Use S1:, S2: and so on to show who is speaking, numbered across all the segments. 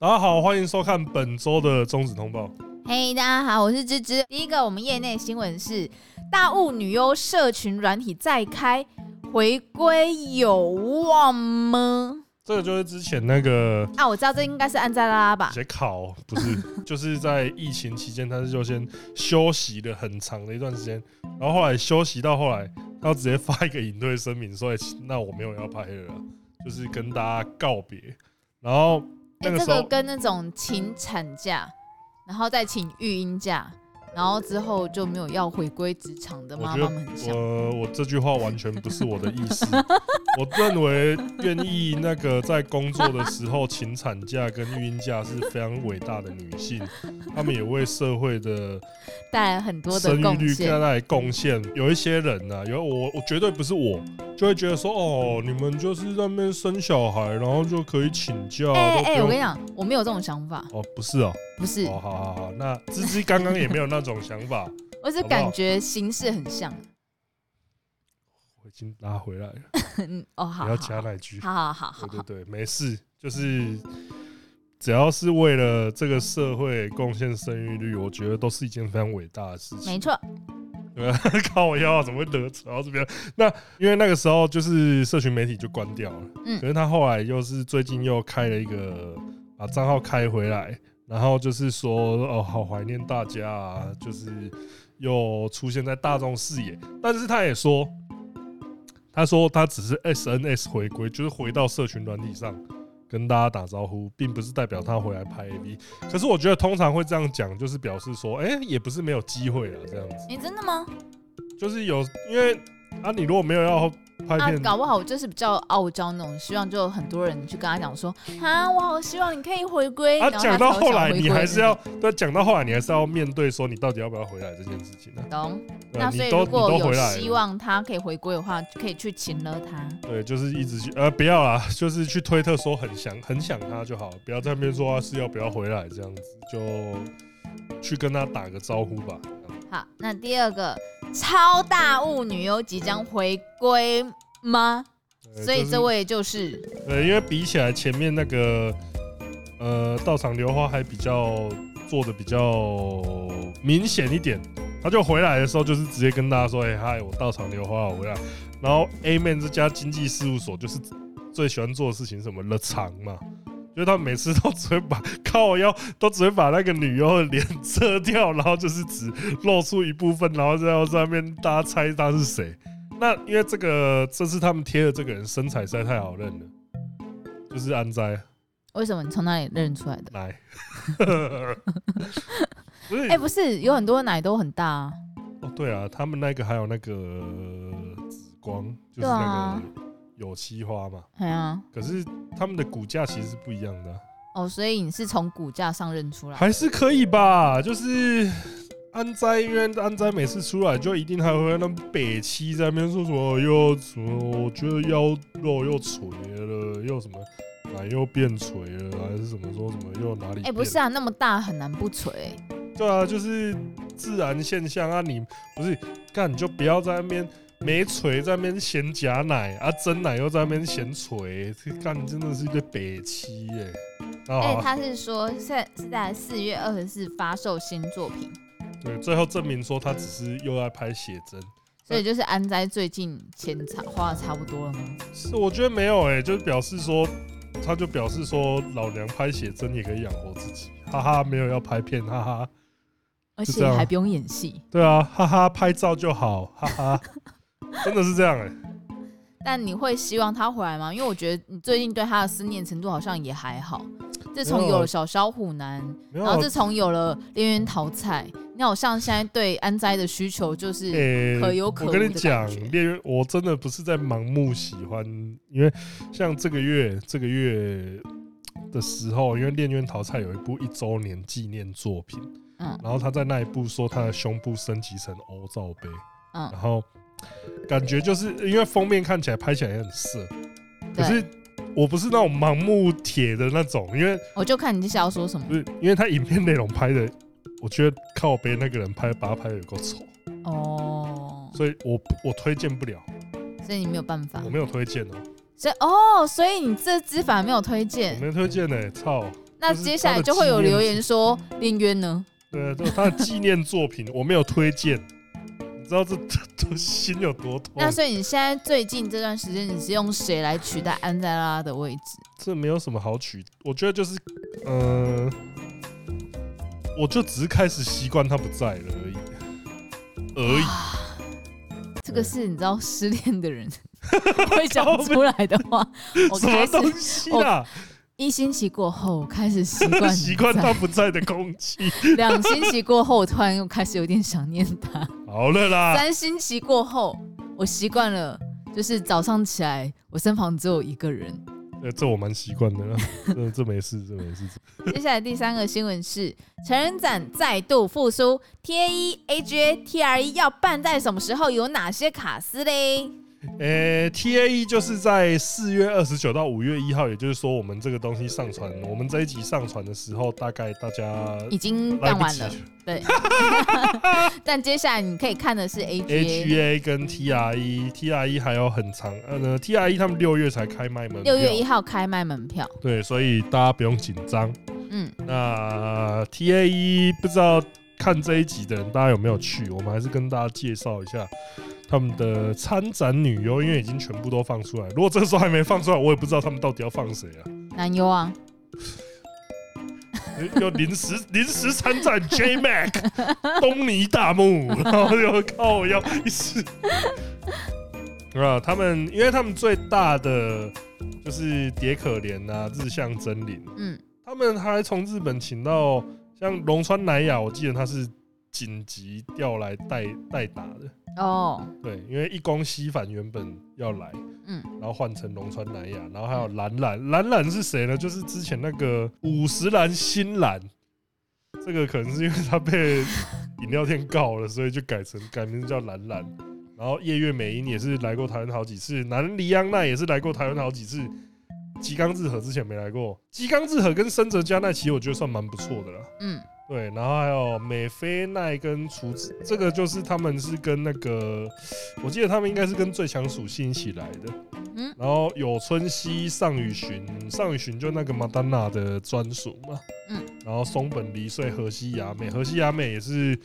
S1: 大家好，欢迎收看本周的中止通报。
S2: 嘿，大家好，我是芝芝。第一个，我们业内新闻是大雾女优社群软体再开，回归有望吗？
S1: 这个就是之前那个
S2: 啊，我知道这应该是安在拉拉吧？
S1: 写考不是，就是在疫情期间，他是就先休息了很长的一段时间，然后后来休息到后来，他直接发一个隐退声明，说：“那我没有要拍了，就是跟大家告别。”然后那个时候、
S2: 欸、这个跟那种请产假，然后再请育婴假。然后之后就没有要回归职场的妈妈们很像。
S1: 呃，我这句话完全不是我的意思。我认为愿意那个在工作的时候请产假跟育婴假是非常伟大的女性，她们也为社会的
S2: 带来很多的生育率
S1: 带来贡献。有一些人呢、啊，有我我绝对不是我，就会觉得说哦，你们就是在那边生小孩，然后就可以请假。
S2: 哎哎，我跟你讲，我没有这种想法。
S1: 哦，不是哦。
S2: 不是，
S1: 哦，好好好，那芝芝刚刚也没有那种想法，
S2: 我是感觉形式很像。
S1: 我已经拉回来了，
S2: 哦，好，
S1: 不要加那句，
S2: 好好好好，
S1: 对对对，没事，就是只要是为了这个社会贡献生育率，我觉得都是一件非常伟大的事情。
S2: 没错，
S1: 对，靠我腰怎么会得扯到这边？那因为那个时候就是社群媒体就关掉了，嗯，可是他后来又是最近又开了一个，把账号开回来。然后就是说，哦，好怀念大家啊，就是又出现在大众视野。但是他也说，他说他只是 SNS 回归，就是回到社群软体上跟大家打招呼，并不是代表他回来拍 AV。可是我觉得通常会这样讲，就是表示说，哎，也不是没有机会啊，这样子。
S2: 你真的吗？
S1: 就是有，因为啊，你如果没有要。
S2: 啊，搞不好就是比较傲娇那种，希望就很多人去跟他讲说，啊，我好希望你可以回归。
S1: 啊，讲到后来你还是要，对，讲到后来你还是要面对说你到底要不要回来这件事情呢？
S2: 懂。那所以如果有希望他可以回归的话，可以去请了他。
S1: 对，就是一直去，呃，不要啦，就是去推特说很想很想他就好，不要在那边说他是要不要回来这样子，就去跟他打个招呼吧。
S2: 好，那第二个超大物女优即将回归吗？所以这位就是，
S1: 对，因为比起来前面那个，呃，道场流花还比较做的比较明显一点，他就回来的时候就是直接跟大家说，哎嗨，我道场流花我回来，然后 A Man 这家经纪事务所就是最喜欢做的事情什么了场嘛。因为他每次都只会把靠腰，都只会把那个女优的脸遮掉，然后就是只露出一部分，然后在上面大家猜他是谁。那因为这个这次他们贴的这个人身材实在太好认了，就是安斋。
S2: 为什么你从哪里认出来的？
S1: 奶。
S2: 哎，不是，有很多奶都很大啊。
S1: 哦，对啊，他们那个还有那个紫光，就是那个。有七花嘛？
S2: 对啊，
S1: 可是他们的骨架其实是不一样的、啊、
S2: 哦，所以你是从骨架上认出来？
S1: 还是可以吧？就是安斋，因为安斋每次出来就一定还会那北七在那边说什么又什么，我觉得腰肉又垂了，又什么奶又变垂了，还是什么说什么又哪里？哎、
S2: 欸，不是啊，那么大很难不垂、欸。
S1: 对啊，就是自然现象啊，你不是干你就不要在那边。没锤在那边嫌假奶啊，真奶又在那边嫌锤，这干真的是一个北七耶。
S2: 哎、欸，他是说在是在四月二十四发售新作品。
S1: 对，最后证明说他只是又在拍写真，
S2: 所以就是安斋最近钱差花的差不多了吗？
S1: 是，我觉得没有哎，就是表示说，他就表示说老娘拍写真也可以养活自己，哈哈，没有要拍片，哈哈，
S2: 而且还不用演戏。
S1: 对啊，哈哈，拍照就好，哈哈。真的是这样哎、欸，
S2: 但你会希望他回来吗？因为我觉得你最近对他的思念程度好像也还好。自从有了小小虎男，然后自从有了恋渊桃菜，你好像现在对安斋的需求就是可有可无我跟你讲，恋渊
S1: 我真的不是在盲目喜欢，因为像这个月这个月的时候，因为恋渊桃菜有一部一周年纪念作品，嗯，然后他在那一部说他的胸部升级成 O 罩杯，嗯，然后。感觉就是因为封面看起来拍起来也很色，可是我不是那种盲目铁的那种，因为
S2: 我就看你是要说什么，
S1: 不是因为他影片内容拍的，我觉得靠背那个人拍把他拍的有够丑。哦，所以我我推荐不了，
S2: 所以你没有办法，
S1: 我没有推荐哦，
S2: 所以哦，所以你这支反而没有推荐，
S1: 我没推荐呢，操，
S2: 那接下来就会有留言说林渊呢？
S1: 对，就是他的纪念作品，我没有推荐。你知道这 这心有多痛？
S2: 那所以你现在最近这段时间，你是用谁来取代安在拉的位置？
S1: 这没有什么好取，我觉得就是，嗯、呃，我就只是开始习惯他不在了而已，而已。
S2: 这个是你知道失恋的人 会讲出来的话。我开始
S1: 什么东西啊？
S2: 一星期过后，开始习惯
S1: 习惯他不在的空气。
S2: 两星期过后，我突然又开始有点想念他。
S1: 好了啦。
S2: 三星期过后，我习惯了，就是早上起来，我身旁只有一个人。
S1: 呃，这我蛮习惯的啦。这这没事，这没事。
S2: 接下来第三个新闻是成人展再度复苏，T A E A G A T R E 要办在什么时候？有哪些卡司嘞？
S1: 呃、欸、，T A E 就是在四月二十九到五月一号，也就是说，我们这个东西上传，我们这一集上传的时候，大概大家
S2: 已经办完了。对，但接下来你可以看的是 A
S1: G A 跟 T R E，T R E 还有很长，呃呢，T R E 他们六月才开卖门票，
S2: 六月一号开卖门票。
S1: 对，所以大家不用紧张。嗯，那 T A E 不知道看这一集的人，大家有没有去？我们还是跟大家介绍一下。他们的参展女优，因为已经全部都放出来。如果这个时候还没放出来，我也不知道他们到底要放谁啊。
S2: 男优啊，
S1: 又临时临时参展 J Mac 东尼大木，然后又靠要一次啊。他们，因为他们最大的就是蝶可怜啊，日向真綾。嗯，他们还从日本请到像龙川乃雅，我记得他是紧急调来代代打的。哦，对，因为一宫西帆原本要来，嗯，然后换成龙川南亚，然后还有蓝蓝，蓝蓝是谁呢？就是之前那个五十岚新岚，这个可能是因为他被饮料店告了，所以就改成改名字叫蓝蓝。然后夜月美音也是来过台湾好几次，南梨央奈也是来过台湾好几次，吉冈日和之前没来过，吉冈日和跟深泽佳奈其实我觉得算蛮不错的了，嗯。对，然后还有美菲奈跟厨子，这个就是他们是跟那个，我记得他们应该是跟最强属性一起来的。嗯，然后有春熙、上羽寻、上羽寻就那个马丹娜的专属嘛。嗯，然后松本梨穗、河西雅美，河西雅美也是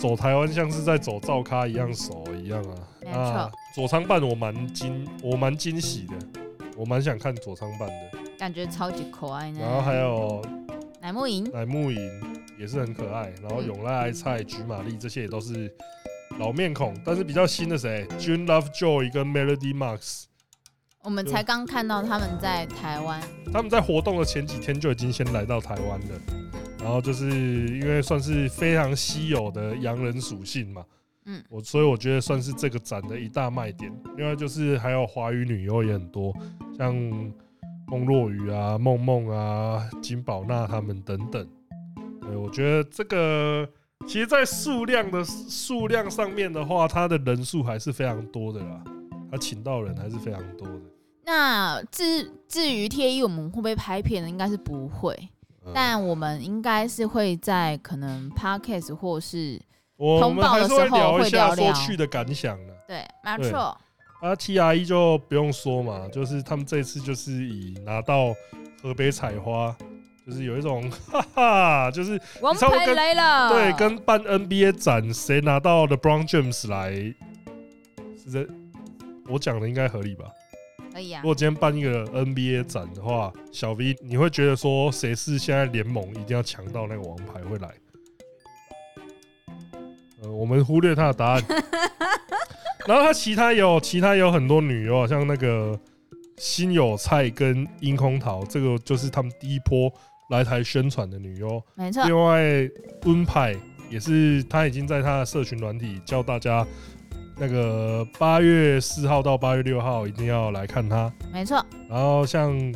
S1: 走台湾像是在走造咖一样熟一样啊。没错。啊，佐仓伴我蛮惊，我蛮惊喜的，我蛮想看佐仓伴的，
S2: 感觉超级可爱呢。
S1: 然后还有。
S2: 乃木银，
S1: 乃木樱也是很可爱。然后永濑爱菜、菊玛丽这些也都是老面孔，但是比较新的谁？June Lovejoy 跟 Melody Marks，
S2: 我们才刚看到他们在台湾。
S1: 他们在活动的前几天就已经先来到台湾了。然后就是因为算是非常稀有的洋人属性嘛，嗯，我所以我觉得算是这个展的一大卖点。另外就是还有华语女优也很多，像。梦若雨啊，梦梦啊，金宝娜他们等等，对，我觉得这个其实，在数量的数量上面的话，他的人数还是非常多的啦，他请到人还是非常多的。
S2: 那至至于 TAE，我们会不会拍片呢？应该是不会，嗯、但我们应该是会在可能 Podcast 或是通报的时候会聊一下
S1: 说去的感想的。
S2: 对，没错。
S1: 啊，T R E 就不用说嘛，就是他们这次就是以拿到河北采花，就是有一种哈哈，就是
S2: 王牌来了，
S1: 对，跟办 N B A 展谁拿到 LeBron James 来，是这我讲的应该合理吧？
S2: 可以啊。
S1: 如果今天办一个 N B A 展的话，小 V 你会觉得说谁是现在联盟一定要抢到那个王牌会来？呃，我们忽略他的答案。然后他其他有其他有很多女优，像那个新有菜跟樱空桃，这个就是他们第一波来台宣传的女优。
S2: 没错。
S1: 另外温派也是，他已经在他的社群软体教大家，那个八月四号到八月六号一定要来看他。
S2: 没错。
S1: 然后像。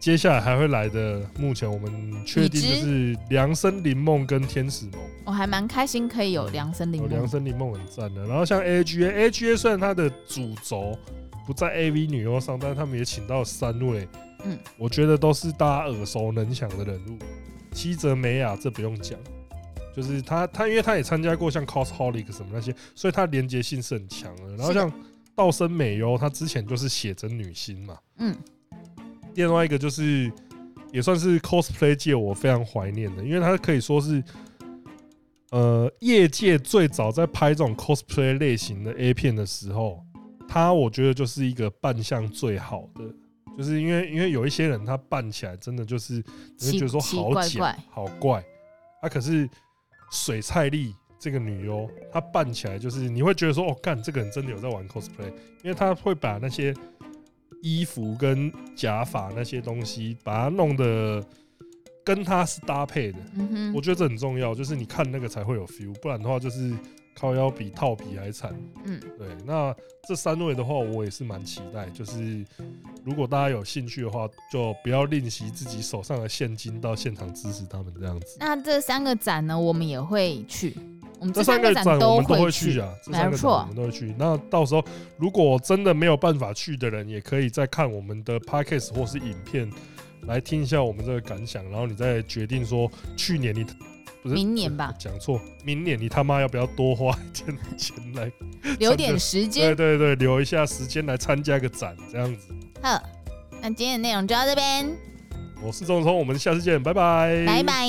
S1: 接下来还会来的，目前我们确定就是凉森林梦跟天使梦。
S2: 我还蛮开心可以有凉森林梦，
S1: 凉森林梦很赞的。然后像 A G A A G A 虽然它的主轴不在 A V 女优上，但是他们也请到三位，嗯，我觉得都是大家耳熟能详的人物。七泽美雅这不用讲，就是他他因为他也参加过像 Cosholic 什么那些，所以他连接性是很强的。然后像道森美优，她之前就是写真女星嘛，嗯。另外一个就是也算是 cosplay 界我非常怀念的，因为他可以说是呃业界最早在拍这种 cosplay 类型的 A 片的时候，他我觉得就是一个扮相最好的，就是因为因为有一些人他扮起来真的就是你会觉得说好假好怪，啊可是水菜丽这个女优她扮起来就是你会觉得说哦干这个人真的有在玩 cosplay，因为她会把那些。衣服跟假发那些东西，把它弄得跟它是搭配的。嗯哼，我觉得这很重要，就是你看那个才会有 feel，不然的话就是靠腰比套皮还惨。嗯，对。那这三位的话，我也是蛮期待。就是如果大家有兴趣的话，就不要吝惜自己手上的现金，到现场支持他们这样子。
S2: 那这三个展呢，我们也会去。我们
S1: 这三个展我们都会去啊，这三个展我们都会去。那到时候如果真的没有办法去的人，也可以再看我们的 podcast 或是影片，来听一下我们这个感想，然后你再决定说去年你不是
S2: 明年吧？
S1: 讲错，明年你他妈要不要多花一点钱来
S2: 留点时间？
S1: 对对对，留一下时间来参加个展，这样子。
S2: 好，那今天的内容就到这边。
S1: 我是钟聪，我们下次见，拜拜，
S2: 拜拜。